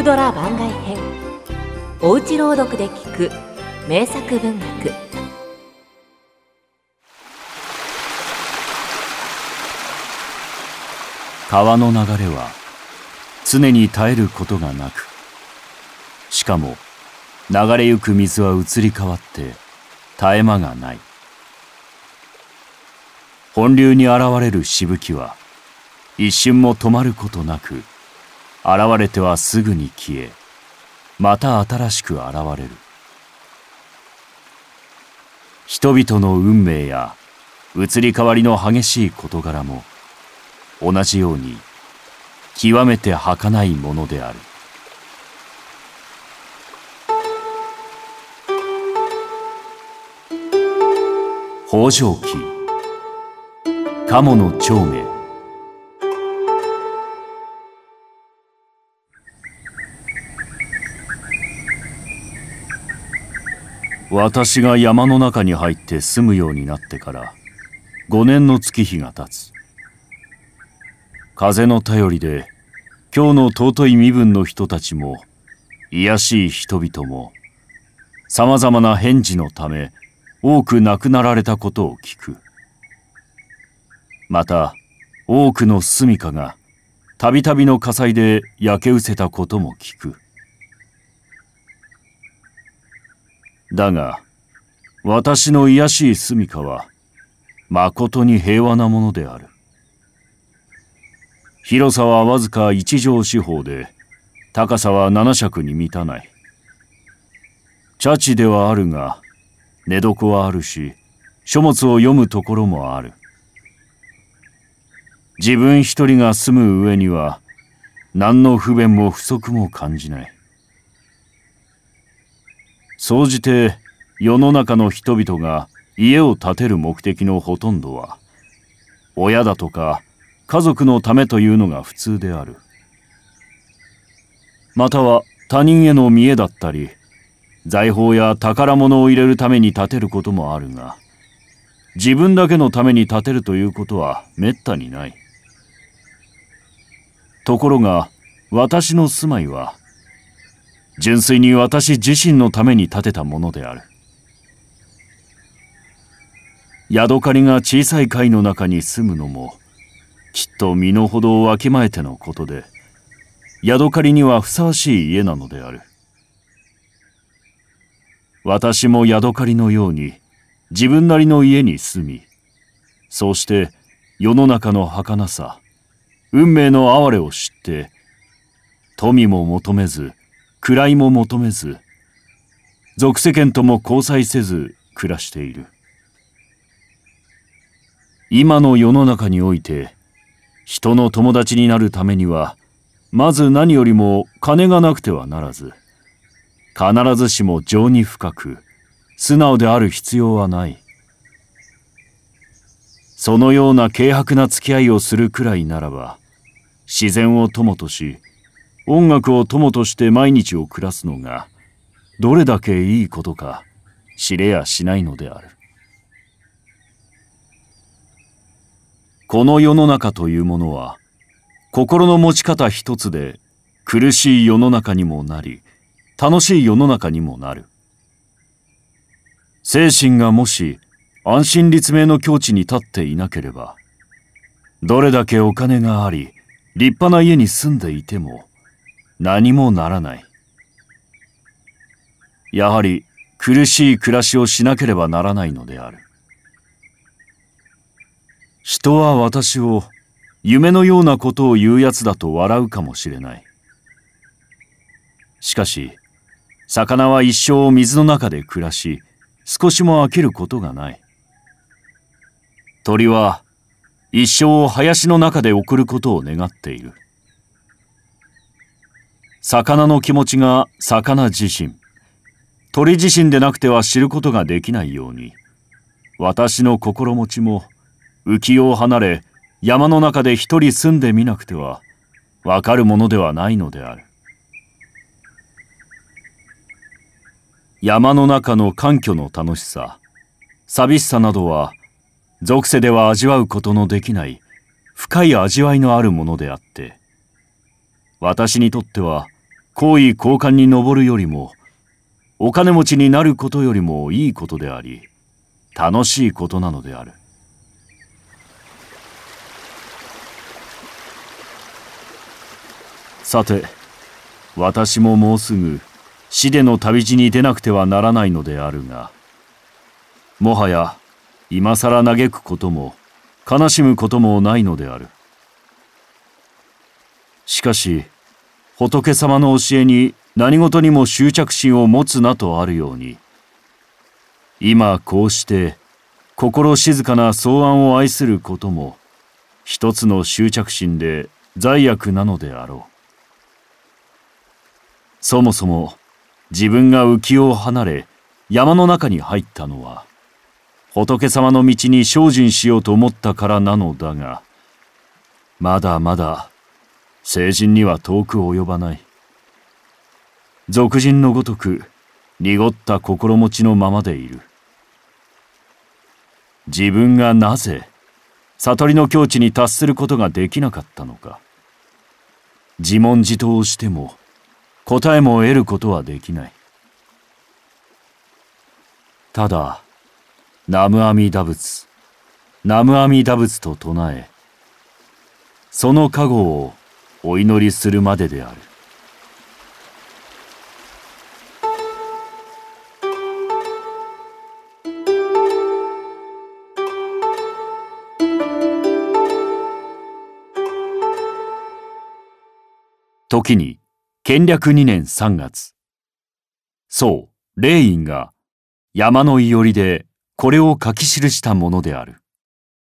クドラ番外編。おうち朗読で聞く。名作文学。川の流れは常に絶えることがなくしかも流れゆく水は移り変わって絶え間がない。本流に現れるしぶきは一瞬も止まることなく現れてはすぐに消えまた新しく現れる。人々の運命や移り変わりの激しい事柄も同じように極めて儚いものである。北条記鴨の長命。私が山の中に入って住むようになってから5年の月日が経つ。風の頼りで今日の尊い身分の人たちも卑しい人々もさまざまな返事のため多く亡くなられたことを聞く。また多くの住処がたびたびの火災で焼け失せたことも聞く。だが私の卑しい住処はまことに平和なものである。広さはわずか一畳四方で高さは七尺に満たない。茶地ではあるが寝床はあるし書物を読むところもある。自分一人が住む上には何の不便も不足も感じない。総じて世の中の人々が家を建てる目的のほとんどは親だとか家族のためというのが普通である。または他人への見栄だったり財宝や宝物を入れるために建てることもあるが自分だけのために建てるということはめったにない。ところが私の住まいは純粋に私自身のために建てたものである。ヤドカリが小さい貝の中に住むのもきっと身の程をわきまえてのことでヤドカリにはふさわしい家なのである。私もヤドカリのように自分なりの家に住みそうして世の中の儚さ運命の哀れを知って富も求めず位も求めず俗世間とも交際せず暮らしている。今の世の中において人の友達になるためにはまず何よりも金がなくてはならず必ずしも情に深く素直である必要はない。そのような軽薄な付き合いをするくらいならば自然を友とし音楽を友として毎日を暮らすのがどれだけいいことか知れやしないのである。この世の中というものは心の持ち方一つで苦しい世の中にもなり楽しい世の中にもなる。精神がもし安心立命の境地に立っていなければどれだけお金があり立派な家に住んでいても何もならない。やはり苦しい暮らしをしなければならないのである。人は私を夢のようなことを言うやつだと笑うかもしれない。しかし魚は一生水の中で暮らし少しも飽きることがない。鳥は一生を林の中で送ることを願っている。魚の気持ちが魚自身。鳥自身でなくては知ることができないように。私の心持ちも浮世を離れ山の中で一人住んでみなくてはわかるものではないのである。山の中の環境の楽しさ寂しさなどは俗世では味わうことのできない深い味わいのあるものであって私にとっては高位高官に上るよりもお金持ちになることよりもいいことであり楽しいことなのである。さて私ももうすぐ死での旅路に出なくてはならないのであるがもはや今更嘆くことも悲しむこともないのである。しかし仏様の教えに何事にも執着心を持つなとあるように今こうして心静かな草案を愛することも一つの執着心で罪悪なのであろう。そもそも自分が浮世を離れ山の中に入ったのは仏様の道に精進しようと思ったからなのだがまだまだ成人には遠く及ばない。俗人のごとく濁った心持ちのままでいる。自分がなぜ悟りの境地に達することができなかったのか。自問自答をしても答えも得ることはできない。ただ南無阿弥陀仏南無阿弥陀仏と唱えその加護をお祈りするまでである。時に建略2年3月。そう霊院が山のいよりでこれを書き記したものである。